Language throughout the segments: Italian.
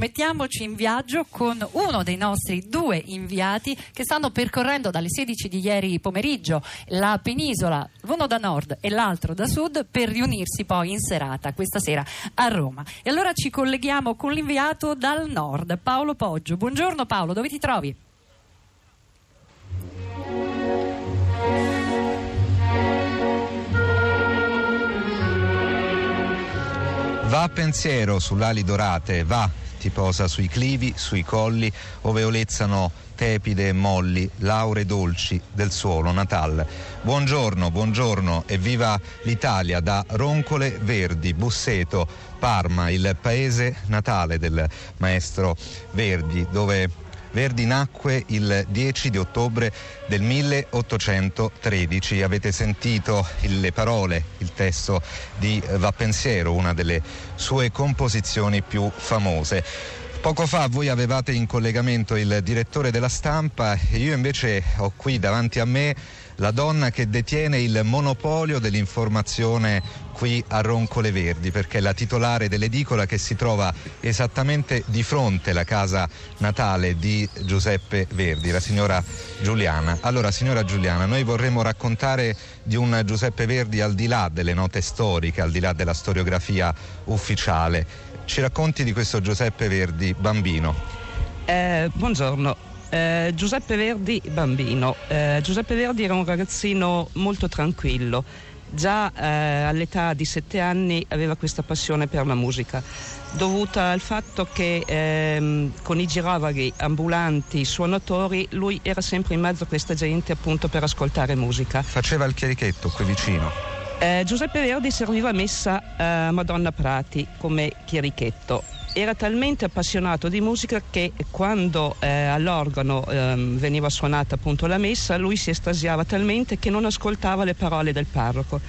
Mettiamoci in viaggio con uno dei nostri due inviati che stanno percorrendo dalle 16 di ieri pomeriggio la penisola, uno da nord e l'altro da sud, per riunirsi poi in serata questa sera a Roma. E allora ci colleghiamo con l'inviato dal nord, Paolo Poggio. Buongiorno Paolo, dove ti trovi? Va a pensiero sull'ali dorate, va ti posa sui clivi, sui colli, ove olezzano tepide e molli, laure dolci del suolo natal. Buongiorno, buongiorno e viva l'Italia da Roncole Verdi, Busseto, Parma, il paese natale del maestro Verdi, dove Verdi nacque il 10 di ottobre del 1813. Avete sentito le parole, il testo di Va Pensiero, una delle sue composizioni più famose. Poco fa voi avevate in collegamento il direttore della stampa e io invece ho qui davanti a me la donna che detiene il monopolio dell'informazione qui a Roncole Verdi, perché è la titolare dell'edicola che si trova esattamente di fronte alla casa natale di Giuseppe Verdi, la signora Giuliana. Allora, signora Giuliana, noi vorremmo raccontare di un Giuseppe Verdi al di là delle note storiche, al di là della storiografia ufficiale. Ci racconti di questo Giuseppe Verdi bambino? Eh, buongiorno. Eh, Giuseppe Verdi, bambino. Eh, Giuseppe Verdi era un ragazzino molto tranquillo. Già eh, all'età di sette anni aveva questa passione per la musica, dovuta al fatto che ehm, con i girovaghi, ambulanti, suonatori, lui era sempre in mezzo a questa gente appunto per ascoltare musica. Faceva il chierichetto qui vicino. Eh, Giuseppe Verdi serviva messa a Madonna Prati come chierichetto era talmente appassionato di musica che quando eh, all'organo eh, veniva suonata appunto la messa, lui si estasiava talmente che non ascoltava le parole del parroco.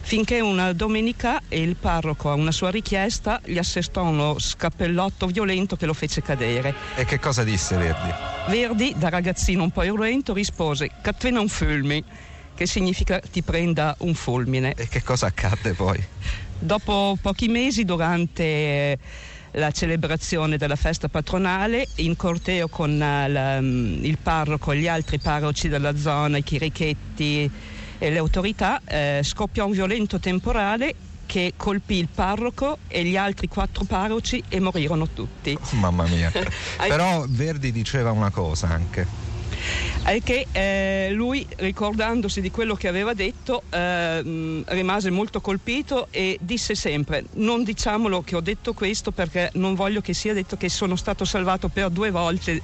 Finché una domenica il parroco a una sua richiesta gli assestò uno scappellotto violento che lo fece cadere. E che cosa disse Verdi? Verdi, da ragazzino un po' irruento, rispose Catvena un fulmi, che significa ti prenda un fulmine. E che cosa accadde poi? Dopo pochi mesi, durante la celebrazione della festa patronale in corteo con eh, la, mm, il parroco e gli altri parroci della zona, i chirichetti e le autorità, eh, scoppiò un violento temporale che colpì il parroco e gli altri quattro parroci e morirono tutti. Oh, mamma mia. Però Verdi diceva una cosa anche è che eh, lui, ricordandosi di quello che aveva detto, eh, rimase molto colpito e disse sempre: Non diciamolo che ho detto questo perché non voglio che sia detto che sono stato salvato per due volte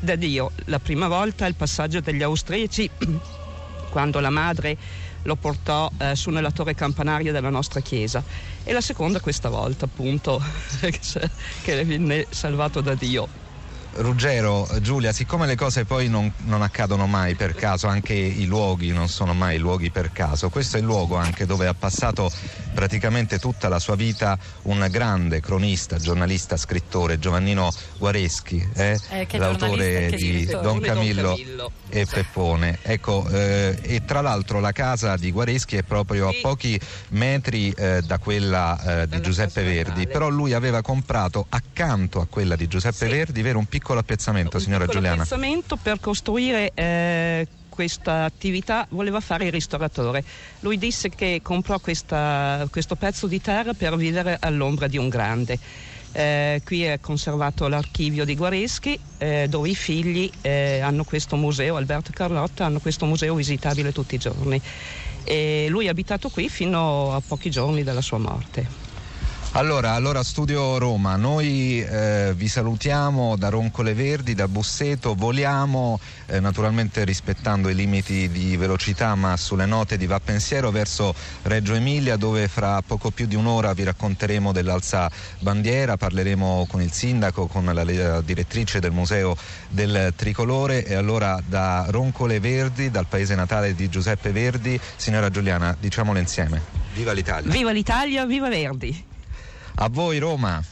da Dio. La prima volta il passaggio degli austriaci, quando la madre lo portò eh, su nella torre campanaria della nostra chiesa e la seconda questa volta appunto che venne salvato da Dio. Ruggero, Giulia, siccome le cose poi non, non, accadono mai per caso, anche i luoghi non sono mai luoghi per caso, questo è il luogo anche dove ha passato praticamente tutta la sua vita un grande cronista, giornalista, scrittore, Giovannino Guareschi, eh? Eh, l'autore di Don Camillo, Don Camillo, e Peppone. Ecco, eh, e tra l'altro la casa di Guareschi è proprio a pochi metri eh, da quella eh, di Giuseppe Verdi, però lui aveva comprato accanto a quella di Giuseppe sì. Verdi, vero, un piccolo piccolo appezzamento, signora un Giuliana. Un appezzamento per costruire eh, questa attività voleva fare il ristoratore. Lui disse che comprò questa, questo pezzo di terra per vivere all'ombra di un grande. Eh, qui è conservato l'archivio di Guareschi eh, dove i figli eh, hanno questo museo, Alberto e Carlotta hanno questo museo visitabile tutti i giorni. E lui è abitato qui fino a pochi giorni dalla sua morte. Allora, allora, Studio Roma, noi eh, vi salutiamo da Roncole Verdi, da Busseto, voliamo eh, naturalmente rispettando i limiti di velocità ma sulle note di Va Pensiero verso Reggio Emilia dove fra poco più di un'ora vi racconteremo dell'alza bandiera, parleremo con il sindaco, con la, la direttrice del Museo del Tricolore e allora da Roncole Verdi, dal paese natale di Giuseppe Verdi, signora Giuliana, diciamolo insieme. Viva l'Italia! Viva l'Italia, viva Verdi! A voi Roma.